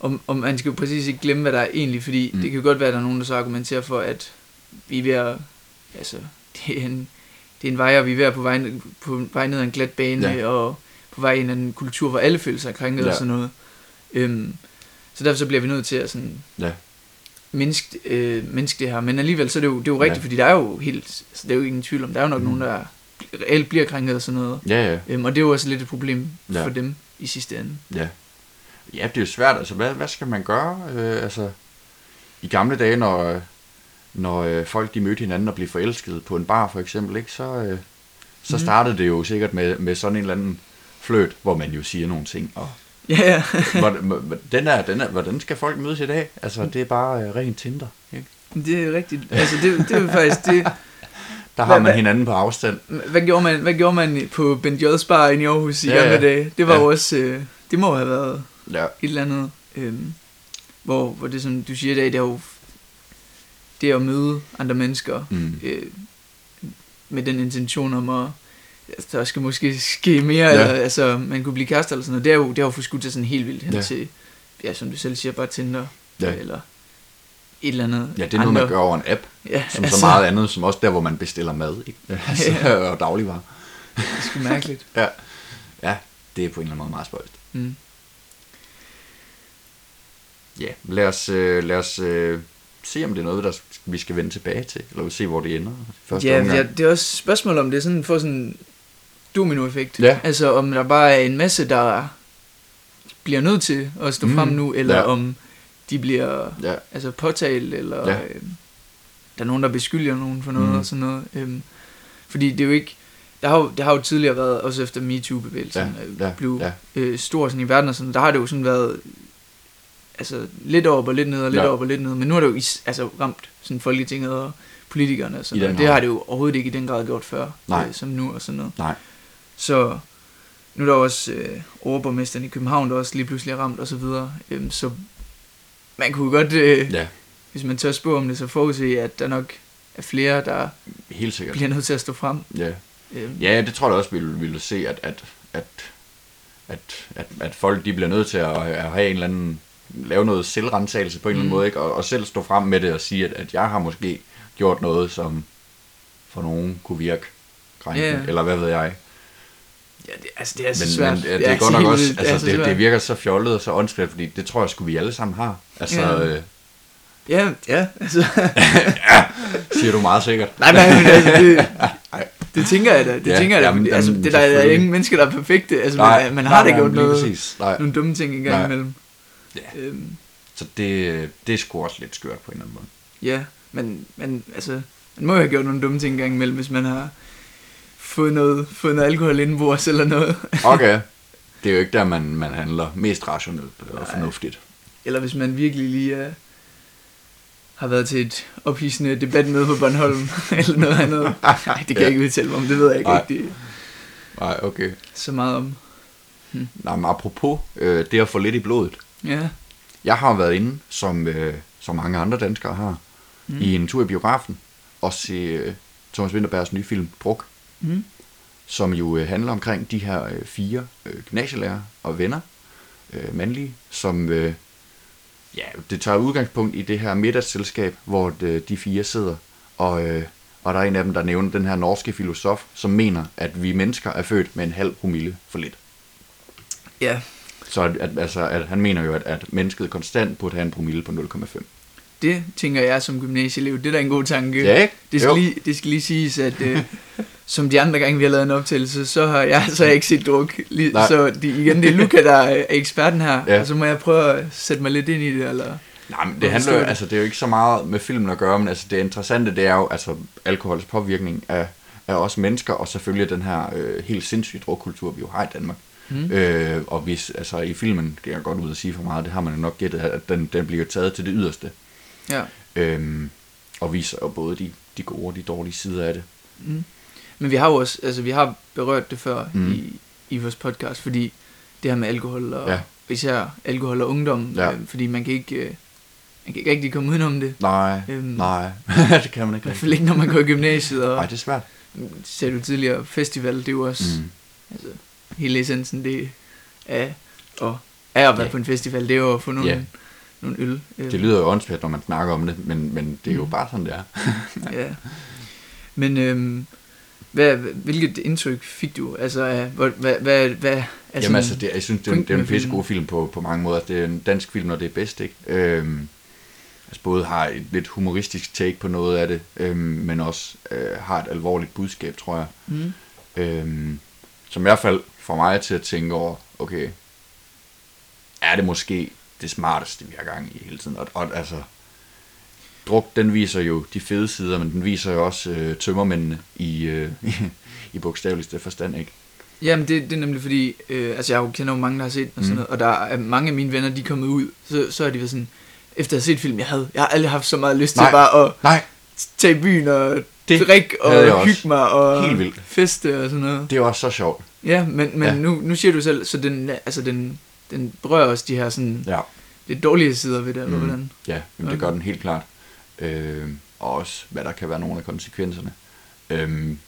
og, og man skal jo præcis ikke glemme, hvad der er egentlig, fordi mm. det kan jo godt være, at der er nogen, der så argumenterer for, at vi er ved at, altså, det er en, det er en vej, og vi er ved at på vej, på vej ned ad en glat bane, Ja. og på vej ind i en kultur, hvor alle føler sig krænket Ja. og sådan noget. Øhm, så derfor så bliver vi nødt til at sådan Ja. mindske, øh, mindske det her. Men alligevel så er det jo, det er jo rigtigt, Ja. fordi der er jo helt, altså, det er jo ingen tvivl om, der er jo nok Mm. nogen, der reelt bliver krænket og sådan noget. Ja, ja, Øhm, og det er jo også lidt et problem Ja. for dem i sidste ende. ja. Ja, det er jo svært. Altså, hvad, hvad skal man gøre? Øh, altså, i gamle dage, når, når øh, folk de mødte hinanden og blev forelsket på en bar for eksempel, ikke, så, øh, så Mhm. startede det jo sikkert med, med sådan en eller anden fløt, hvor man jo siger nogle ting. Og, Ja, ja. hvordan, den er, den er, hvordan skal folk mødes i dag? Altså, det er bare øh, rent Tinder. Ikke? Det er rigtigt. Altså, det, det er faktisk det. Der har Hvad- man hinanden på afstand. Hvad gjorde man, hvad gjorde man på Ben J's bar i Aarhus i Ja, gamle dage? Det var Ja. også, øh, det må have været Ja, et eller andet, øh, hvor, hvor det som du siger i dag, det er jo det at møde andre mennesker mm. øh, med den intention om at altså, der skal måske ske mere, Ja. ja. eller altså, man kunne blive kærester eller sådan noget. Det er jo, det er jo forskudt til sådan helt vildt hen Ja. ja. til, ja, som du selv siger, bare Tinder, Ja. eller et eller andet. ja, det er noget, man gør over en app, Ja, som altså, så meget andet, som også der, hvor man bestiller mad ikke? Altså, og dagligvarer. Det er sgu mærkeligt. Ja. ja, det er på en eller anden måde meget spøjst. Mm. Ja, lad os, øh, lad os øh, se, om det er noget, der vi skal vende tilbage til, eller se, hvor det ender. Første Ja, omgang. ja, det er også et spørgsmål om det er sådan for sådan en dominoeffekt. Ja. Altså om der bare er en masse, der bliver nødt til at stå Mm, mm, frem nu, eller ja. om de bliver ja. altså påtalt, eller Ja. øh, der er nogen, der beskylder nogen for noget Mhm. og sådan noget. Øhm, fordi det er jo ikke, der har, jo, der har jo tidligere været, også efter MeToo-bevægelsen Ja, ja, ja, blev ja. øh, stor sådan i verden og sådan, der har det jo sådan været altså lidt op og lidt ned og lidt Ja. op og lidt ned, men nu har det jo is, altså ramt sådan Folketinget og politikerne og sådan noget. Det har det jo overhovedet ikke i den grad gjort før, Nej. Øh, som nu og sådan noget. Nej. Så nu er der også øh, overborgmesteren i København, der også lige pludselig er ramt og så videre. Øhm, så man kunne godt, øh, Ja, hvis man tør spå om det, så forudse, at der nok er flere, der helt sikkert. bliver nødt til at stå frem. Ja. Øhm, Ja, det tror jeg også, vi vil, vil se, at, at, at, at, at, at folk de bliver nødt til at, at have en eller anden, lave noget selvrensagelse på en eller anden Mm. måde, ikke? Og, og selv stå frem med det og sige, at, at jeg har måske gjort noget, som for nogen kunne virke krænkende, Ja, ja. eller hvad ved jeg. Ja, det, altså det er så Men, svært. men ja, det er så godt nok også, altså, så det, svært. det virker så fjollet og så åndssvagt, fordi det tror jeg sgu vi alle sammen har. Altså, Ja. øh, Ja, ja, altså... siger du meget sikkert. nej, nej, men altså, det, det tænker jeg da. Det Ja, tænker jeg da. jamen, altså, det der er ingen mennesker, der er perfekte. Altså, Nej, man, man nej, har da nej, gjort lige noget, Præcis. Nej. nogle dumme ting en gang Nej. imellem. Ja. Øhm, Så det, det er sgu også lidt skørt på en eller anden måde. ja, men, men altså, man må jo have gjort nogle dumme ting en gang imellem, hvis man har fået noget, fået noget alkohol indenbords eller noget. Okay. Det er jo ikke der, man, man handler mest rationelt og Nej. fornuftigt. Eller hvis man virkelig lige uh, har været til et ophidsende debatmøde på Bornholm, eller noget andet. Nej, det kan Ja. jeg ikke udtale mig om, det ved jeg ikke Nej. rigtig Nej, okay. så meget om. Nå, men apropos øh, det at få lidt i blodet. Ja, Jeg har været inde, som, øh, som mange andre danskere har, mm. i en tur i biografen, og se øh, Thomas Winterbergs nye film, Druk, mm. som jo øh, handler omkring de her øh, fire øh, gymnasielærer og venner, øh, mandlige, som øh, ja, det tager udgangspunkt i det her middagsselskab, hvor øh, de fire sidder, og, øh, og der er en af dem, der nævner den her norske filosof, som mener, at vi mennesker er født med en halv promille for lidt. ja, Så at, at, altså, at han mener jo, at, at mennesket konstant burde have en promille på 0,5. det tænker jeg som gymnasieelev, det er da en god tanke. Ja, ikke? Det skal, Jo. lige, det skal lige siges, at øh, som de andre gange, vi har lavet en optagelse, så har jeg, så har jeg ikke set druk. Lige, Nej. så det, igen, det er Luca, der er eksperten her, Ja. og så må jeg prøve at sætte mig lidt ind i det. Eller... Nej, men det handler jo, altså det er jo ikke så meget med filmen at gøre, men altså det interessante, det er jo altså alkohols påvirkning af, af os mennesker, og selvfølgelig den her øh, helt sindssyge drukkultur, vi jo har i Danmark. Mm. Øh, og hvis, altså i filmen, kan jeg godt ud at sige for meget, det har man jo nok gættet, at den, den bliver taget til det yderste. Ja. Øhm, og viser jo både de, de gode og de dårlige sider af det. Mm. Men vi har jo også, altså vi har berørt det før Mm. i, i vores podcast, fordi det her med alkohol og Ja. især alkohol og ungdom, Ja. øh, fordi man kan ikke, øh, man kan ikke rigtig komme udenom det. Nej, Øhm, nej, det kan man I ikke hvert rigtig. fald ikke, når man går i gymnasiet, og Nej, det er svært. sagde du tidligere, festival, det er jo også, mm. altså hele essensen, det er, og er at være Ja. på en festival, det er jo at få nogle, Ja. nogle øl. Øh, Det lyder jo åndssvagt, når man snakker om det, men, men det er jo Mm. bare sådan, det er. Ja. Men øhm, hvad, hvilket indtryk fik du? Altså, af, hvad, hvad, hvad, hvad Altså, Jamen altså, det, jeg synes, det er, en- det er en pissegod film på, på mange måder. Det er en dansk film, når det er bedst, ikke? Øhm, altså både har et lidt humoristisk take på noget af det, øhm, men også øh, har et alvorligt budskab, tror jeg. Mm, Øhm, som i hvert fald får mig til at tænke over, okay, er det måske det smarteste, vi har gang i hele tiden? Og, og altså, druk, den viser jo de fede sider, men den viser jo også øh, tømmermændene i, øh, i bogstaveligste forstand, ikke? Jamen, det, det er nemlig fordi, øh, altså jeg jo kender jo mange, der har set den og sådan Mm. noget, og der er mange af mine venner, de er kommet ud, så, så er de været sådan, efter at have set film, jeg havde, jeg har aldrig haft så meget lyst Nej. til bare at Nej, tage i byen og Det drikke og hygge mig og Helt vildt. feste og sådan noget. det også så sjovt. Ja, men, men Ja. Nu, nu siger du selv, så den, altså den, den berører også de her sådan Ja. lidt dårlige sider ved det, eller Mm. hvordan? Ja, jamen, det gør den helt klart. Øh, og også, hvad der kan være nogle af konsekvenserne. Øhm,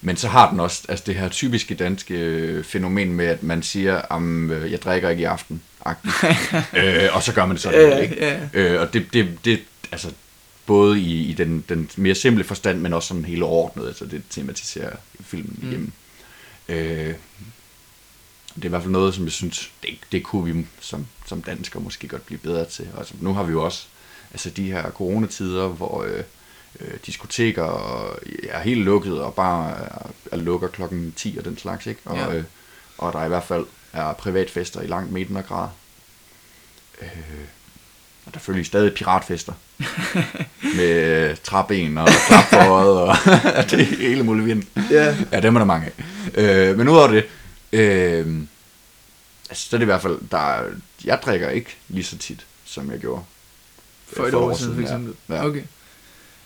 men så har den også altså det her typiske danske øh, fænomen med, at man siger, at øh, jeg drikker ikke i aften. øh, og så gør man det sådan, Ja, ikke? Øh, og det, det, det, altså, både i, i den, den mere simple forstand, men også sådan hele ordnet, altså det tematiserer filmen Mm. igennem. Øh, det er i hvert fald noget, som jeg synes, det, det kunne vi som, som danskere måske godt blive bedre til. Altså, nu har vi jo også altså de her coronatider, hvor øh, øh, diskoteker og, er helt lukket, og bare er, er lukker klokken 10 og den slags, ikke? Og, Ja. øh, og der i hvert fald er privatfester i langt mindre grad. Øh, Og der følger stadig piratfester. med øh, træben og klap for øjet og det hele mulige vind. Ja. Ja, dem er der mange af. Øh, men udover det, øh, altså, så er det i hvert fald, der, er- jeg drikker ikke lige så tit, som jeg gjorde. For et år siden, for eksempel. Ja. ja. Okay.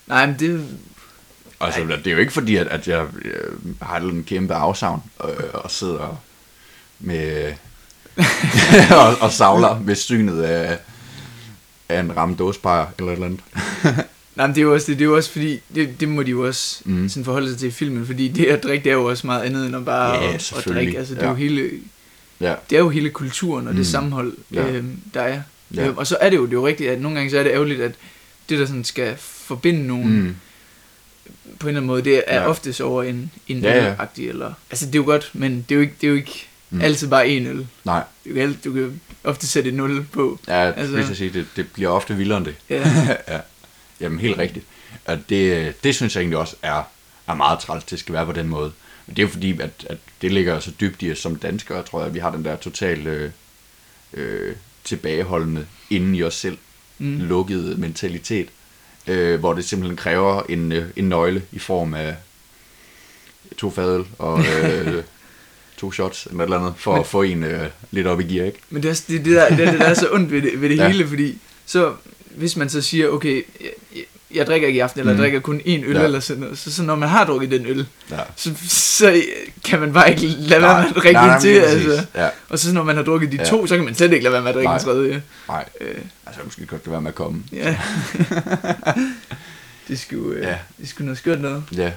Nej, men det... Altså, det er jo ikke fordi, at, at jeg øh, har en kæmpe afsavn øh, og sidder med og, og savler ved synet af, af en ramt dåsebajer eller et eller andet. Nej, men det er jo også, det, det er jo også fordi, det, det må de jo også Mm. mm. sådan forholde sig til i filmen, fordi det at drikke, det er jo også meget andet end at bare Ja, at, at drikke. Altså, det, er Ja. jo hele, Ja, det er jo hele kulturen og det Mm. sammenhold, Ja. øhm, der er. Ja. Øhm, og så er det jo, det er jo rigtigt, at nogle gange så er det ærgerligt, at det, der sådan skal forbinde nogen mm. mm, på en eller anden måde, det er Ja. oftest over en, en Ja, ja. eller... Altså, det er jo godt, men det er jo ikke, det er jo ikke Mm. altid bare en øl. nej, Du kan, du kan ofte sætte et nul på. ja, Altså- hvis jeg sige, det, det bliver ofte vildere end det. Ja. ja. Jamen, helt rigtigt. Og det, det synes jeg egentlig også er, er meget træls, det skal være på den måde. Men det er jo fordi, at, at det ligger så dybt i os som danskere, tror jeg, at vi har den der totalt øh, øh, tilbageholdende inden i os selv. Mm. lukkede mentalitet, øh, hvor det simpelthen kræver en, øh, en nøgle i form af to fadøl og øh, to shots eller eller andet, for Men- at få en øh, lidt op i gear, ikke? Men det er også det, det, der, det, det der er så ondt ved det, ved det Ja. hele, fordi så hvis man så siger, okay, jeg, jeg, jeg drikker ikke i aften, eller Mhm. jeg drikker kun én øl, Ja. eller sådan noget, så, så når man har drukket den øl, Ja. så, så kan man bare ikke lade være med at drikke nej, en til, altså. Ja, Og så når man har drukket de Ja. to, så kan man slet ikke lade være med at drikke Nej. en tredje. nej, Øh, altså måske godt det være med at komme. ja. det skulle, øh, ja. det skulle noget skørt noget. Ja,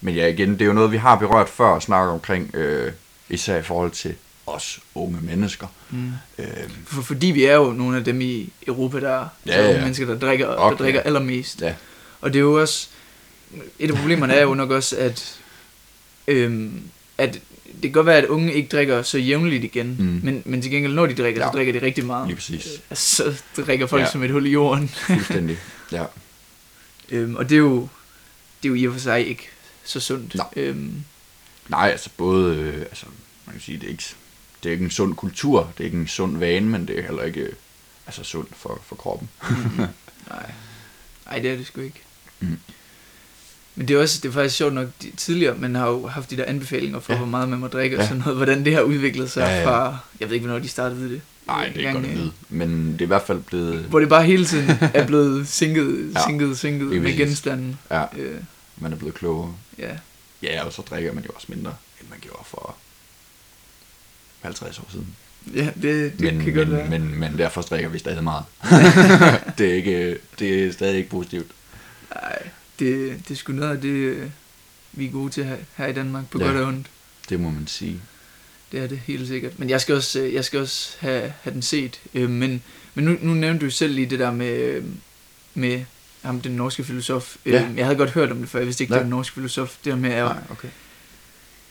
men ja igen, det er jo noget, vi har berørt før og snakket omkring, øh, især i forhold til os unge mennesker. Mm. Øh, For, fordi vi er jo nogle af dem i Europa, der Ja, ja. ja. mennesker, der drikker, Okay. der drikker allermest. ja, Og det er jo også, et af problemerne er jo nok også, at, øhm, at det kan godt være, at unge ikke drikker så jævnligt igen, Mm. men, men til gengæld, når de drikker, ja. Så drikker de rigtig meget. lige præcis. Altså, så drikker folk ja. som et hul i jorden. Fuldstændig. Ja. øhm, og det er, jo, det er jo i og for sig ikke så sundt. Nej. Øhm, Nej, altså både, øh, altså man kan sige, det er ikke, det er ikke en sund kultur, det er ikke en sund vane, men det er heller ikke øh, altså sundt for, for kroppen. nej. nej, det er det sgu ikke. Mm. Men det er også, det er faktisk sjovt nok, de, tidligere, man har jo haft de der anbefalinger for, Ja. hvor meget man må drikke og Ja. sådan noget, hvordan det har udviklet sig Ja, ja, fra, jeg ved ikke, hvornår de startede det. Nej, det er godt at øh, vide. Men det er i hvert fald blevet, Hvor det bare hele tiden er blevet Ja, sænket, sænket lige med præcis. genstanden. ja, Øh, man er blevet klogere. ja. Ja, og så drikker man jo også mindre, end man gjorde for 50 år siden. ja, det, det men, kan godt men, være. men, men derfor drikker vi stadig meget. det, er ikke, det er stadig ikke positivt. Nej, det, det er sgu noget af det, vi er gode til her, her i Danmark, på Ja. godt og ondt. Det må man sige. Det er det helt sikkert. Men jeg skal også, øh, jeg skal også have, have den set. Øh, men men nu, nu nævnte du selv lige det der med, øh, med ham, den norske filosof. Ja. Jeg havde godt hørt om det før, jeg vidste ikke, Ja. det var en norsk filosof. Det der med, at, Nej, okay.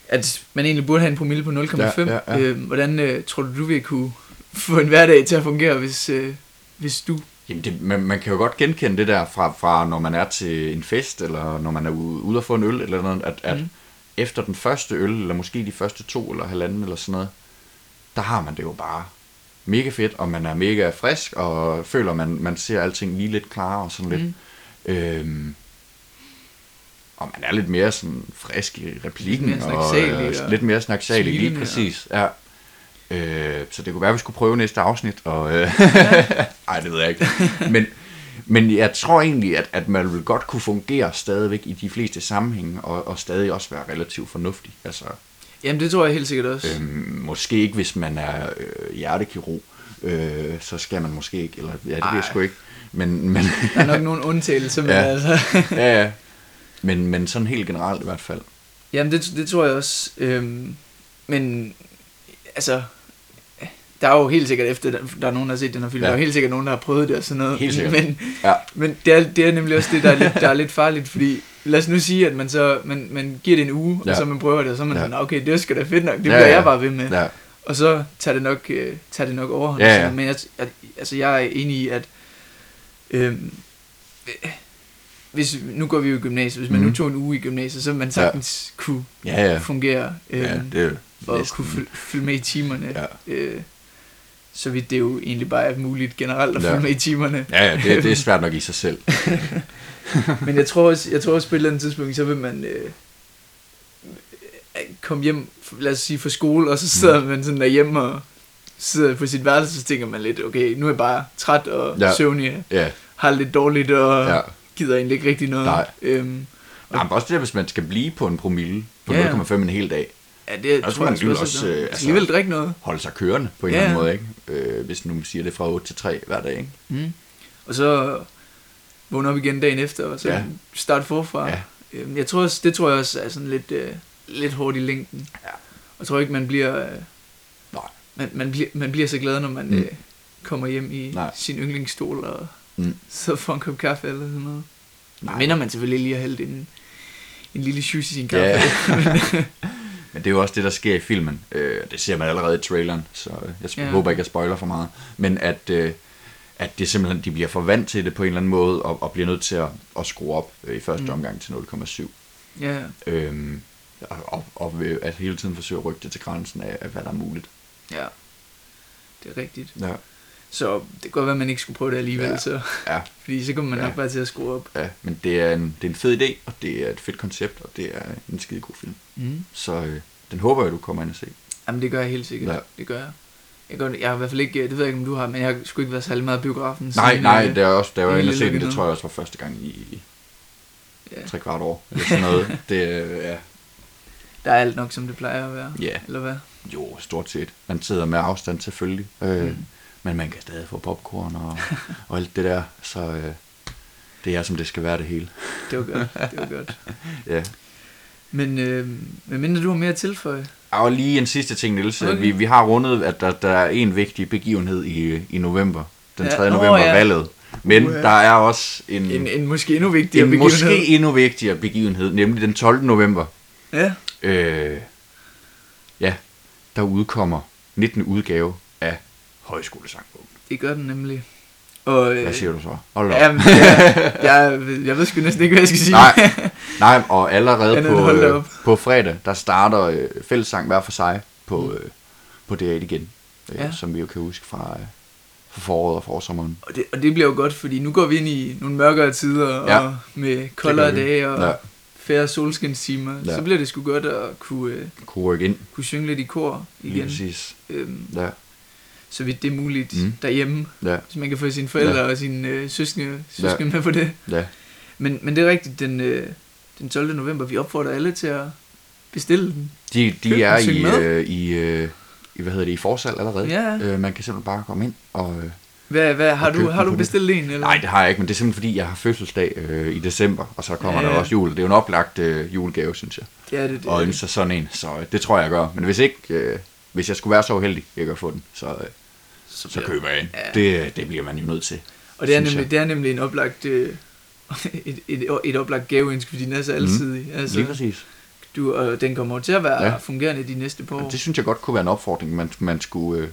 At man egentlig burde have en promille på 0,5. Ja, ja, ja. Øh, hvordan øh, tror du, du vil kunne få en hverdag til at fungere, hvis, øh, hvis du... Jamen det, man, man kan jo godt genkende det der fra, fra når man er til en fest, eller når man er ude, ude at få en øl, eller noget, at, at Mm. efter den første øl, eller måske de første to eller halvanden eller sådan noget, der har man det jo bare mega fedt, og man er mega frisk, og føler, man, man ser alting lige lidt klarere og sådan lidt. Mm. Øhm, og man er lidt mere sådan frisk i replikken, Lidt mere og, snaksalig øh, og lidt mere snaksalig, lige præcis. Ja. Øh, så det kunne være, at vi skulle prøve næste afsnit. Og, øh, ej, det ved jeg ikke. Men, men jeg tror egentlig, at, at man vil godt kunne fungere stadigvæk i de fleste sammenhænge, og, og stadig også være relativt fornuftig. Altså, Jamen, det tror jeg helt sikkert også. øhm, måske ikke, hvis man er øh, hjertekirurg, øh, så skal man måske ikke, eller ja, det ved jeg Ej. sgu ikke. Men, men, Der er nok nogle undtagelser, men Ja. altså... ja, ja. Men, men sådan helt generelt i hvert fald. Jamen, det, det tror jeg også. Øhm, men, altså... Der er jo helt sikkert, efter der, er nogen, der har set den her film, Ja. der er jo helt sikkert nogen, der har prøvet det og sådan noget. Helt sikkert. Men, Ja. men det, er, det er nemlig også det, der er lidt, der er lidt farligt, fordi lad os nu sige, at man så man, man giver det en uge, ja. Og så man prøver det, og så er man Ja. sådan, okay, det sgu da fedt nok, det Ja, bliver ja. jeg bare ved med. Ja, Og så tager det nok, øh, tager det nok overhånd. Ja, ja. Men jeg, jeg, altså, jeg er enig i, at øh, hvis, nu går vi jo i gymnasiet, hvis man Mhm. nu tog en uge i gymnasiet, så man sagtens ja. kunne ja, ja. fungere, øhm, ja det er og næsten- kunne føl- følge med i timerne. Ja. Øh, så vidt det jo egentlig bare er muligt generelt at Ja. følge med i timerne. Ja, ja det, det er svært nok i sig selv. Men jeg tror også, jeg tror også på et eller andet tidspunkt, så vil man øh, komme hjem, lad os sige fra skole, og så sidder man sådan derhjemme og sidder på sit værelse, så tænker man lidt, okay, nu er jeg bare træt og Ja. søvnig, Ja, har lidt dårligt og ja. Gider egentlig ikke rigtig noget. Nej. Øhm, Nej, men også det der, hvis man skal blive på en promille på Ja, ja. 0,5 en hel dag, ja, det Og så tror man jeg også, også, øh, altså- alligevel drikke noget. holde sig kørende på en Ja, eller anden måde, ikke? Øh, hvis nu man siger det fra 8 til 3 hver dag, ikke? Mm. Og så vågne op igen dagen efter, og så Ja. starte forfra. Ja. Øhm, jeg tror også, det tror jeg også er sådan lidt, øh, lidt hårdt i længden. Ja. Og jeg tror ikke, man bliver... Øh, Nej. man, man, bliver, man bliver så glad, når man Mm. øh, kommer hjem i. Nej. sin yndlingsstol og Mm. så får en kop kaffe eller sådan noget. Nej. Minder man selvfølgelig lige at hælde en, en lille shoes i sin kaffe. Ja. Men det er jo også det, der sker i filmen. Øh, det ser man allerede i traileren, så jeg. Ja. håber ikke, jeg spoiler for meget. Men at, øh, at det simpelthen, de bliver for vant til det på en eller anden måde, og, og bliver nødt til at, at skrue op øh, i første mm. Omgang til 0,7. ja. Øhm, og, og, og at hele tiden forsøge at rykke det til grænsen af, af hvad der er muligt. ja, det er rigtigt. Ja, Så det kan godt være, at man ikke skulle prøve det alligevel, Ja. så, ja, fordi så kommer man Ja. nok bare til at skrue op. ja. men det er, en, det er en fed idé, og det er et fedt koncept, og det er en skide god film. Mm. Så øh, den håber jeg, du kommer ind og se. Jamen det gør jeg helt sikkert. Ja. Det gør jeg. Jeg, gør, jeg har i hvert fald ikke, det ved jeg ikke om du har, men jeg har sgu ikke været særlig meget biografen. Nej, siden, nej, øh, det er også, der var inde og se den, det tror jeg også var første gang i, i ja. tre kvart år, eller sådan noget. det, øh, ja, Der er alt nok, som det plejer at være. Ja. Eller hvad? jo, stort set. Man sidder med afstand selvfølgelig, øh, Mm. Men man kan stadig få popcorn og, og alt det der, så øh, det er som det skal være det hele. Det var godt. Det var godt. Ja. Men øh, men mindre du har mere at tilføje. Og lige en sidste ting, Niels. Okay. Vi, vi har rundet, at der, der er en vigtig begivenhed i, i november. Den Ja, 3. nå, november, ja. valget. Men Uha. der er også en, En, en måske endnu vigtigere en begivenhed. måske endnu vigtigere begivenhed, nemlig den 12. november. Ja. Øh, ja, der udkommer 19. udgave Højskolesangbogen. Det gør den nemlig. Og, øh, Hvad siger du så? Hold op. Jamen, jeg, jeg, jeg ved sgu næsten ikke, hvad jeg skal sige. Nej, nej, og allerede på, øh, på fredag, der starter øh, fællessang hver for sig på, øh, på D8 igen. Øh, Ja. Som vi jo kan huske fra, øh, fra foråret og forsommeren. Og det, og det bliver jo godt, fordi nu går vi ind i nogle mørkere tider, Ja. og med koldere dage og Ja. færre solskinstimer, Ja. så bliver det sgu godt at kunne, øh, Kunne rykke ind, kunne synge lidt i kor lige igen. præcis. Øhm, Ja, så vidt det er muligt Mm. mm. derhjemme, ja, hvis man kan få sine forældre ja. og sine øh, søskende, søskende ja. med på det. ja. Men, men det er rigtigt, den, øh, den 12. november, vi opfordrer alle til at bestille den. De, Køb de er den, i, øh, i, øh, i, hvad hedder det, i forsalg allerede. Ja. Øh, man kan simpelthen bare komme ind og... Øh, Hvad, hvad, har, du, har du bestilt en? Eller? nej, det har jeg ikke, men det er simpelthen fordi, jeg har fødselsdag øh, i december, og så kommer Ja, der også jul. Det er jo en oplagt øh, julegave, synes jeg. Ja, det, det, og ønske sig sådan en, så øh, det tror jeg, jeg gør. Men hvis ikke, øh, hvis jeg skulle være så uheldig, ikke at få den, så, øh, så bliver- køber jeg. Ja. Det, det bliver man jo nødt til. Og det er, nemlig, jeg. det er nemlig en oplagt, øh, et, et, et oplagt gaveønske, fordi den er så alsidig. Mm. Lige Altså, præcis. du, og den kommer til at være Ja. ja. fungerende de næste par år. Det synes jeg godt kunne være en opfordring, man, man skulle, øh,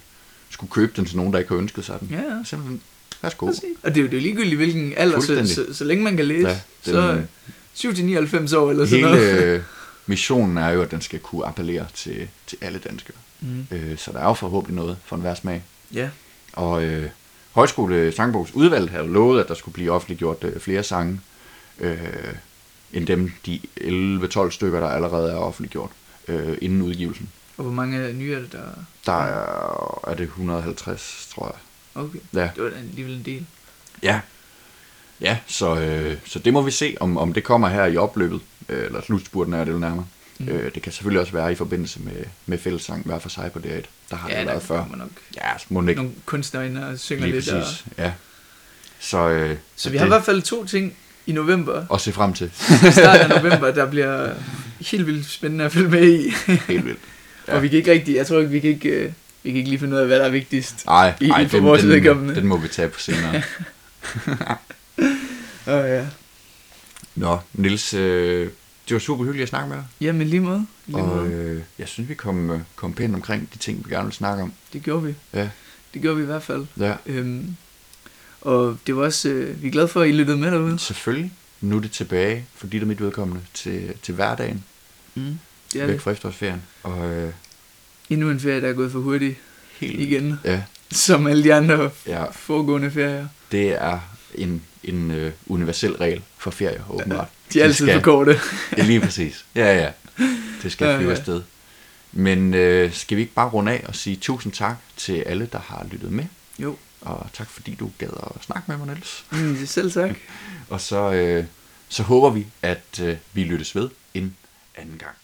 skulle købe den til nogen, der ikke har ønsket sig den. Ja, ja. Simpelthen, værsgo. Og det er jo det er ligegyldigt, hvilken alder, så, så, så, længe man kan læse. Ja, Ja, så 7-99 år eller sådan noget. Hele øh, missionen er jo, at den skal kunne appellere til, til alle danskere. Mm. Øh, så der er jo forhåbentlig noget for enhver smag. Ja, Og øh, Højskole Sangbogs udvalg havde lovet, at der skulle blive offentliggjort øh, flere sange, øh, end dem de 11-12 stykker, der allerede er offentliggjort øh, inden udgivelsen. og hvor mange nye er det, der... Der er, er det 150, tror jeg. Okay, Ja, det var alligevel en del. ja. ja så, øh, så det må vi se, om, om det kommer her i opløbet, øh, eller slutspurten er det jo nærmere. Mm. Øh, det kan selvfølgelig også være i forbindelse med, med fællessang hver for sig på D1. Der har ja, det der været før. kommer nok Ja, må ikke nogle kunstnere ind og synger lige lidt. Og, præcis. Ja. Så, øh, så vi har i hvert fald to ting i november, at se frem til. i starten af november, der bliver helt vildt spændende at følge med i. Helt vildt. Ja. Og vi kan ikke rigtig, jeg tror ikke, vi kan ikke, øh, vi kan ikke lige finde ud af, hvad der er vigtigst. Nej, I- ej, for den, vores den, den må vi tage på senere. Åh oh, ja. Nå, Nils, øh, det var super hyggeligt at snakke med dig. Jamen lige måde. Lige Og måde. øh, jeg synes, vi kom, øh, kom pænt omkring de ting, vi gerne vil snakke om. Det gjorde vi. Ja, Det gjorde vi i hvert fald. ja. Øhm, og det var også, øh, vi er glade for, at I lyttede med derude. Selvfølgelig. Nu er det tilbage, for dit og mit vedkommende, til, til hverdagen. Mm. Det er væk det. fra efterårsferien. Og øh, Endnu en ferie, der er gået for hurtigt helt igen. Ja, Som alle de andre Ja. foregående ferier. Det er en, en øh, universel regel for ferie, åbenbart. De er Det altid skal- for korte. Ja, lige præcis. Ja, ja. Det skal Ja, flyve ja. afsted. Men øh, skal vi ikke bare runde af og sige tusind tak til alle, der har lyttet med? Jo. Og tak fordi du gad at snakke med mig, Niels. Mm, selv tak. Og så, øh, så håber vi, at øh, vi lyttes ved en anden gang.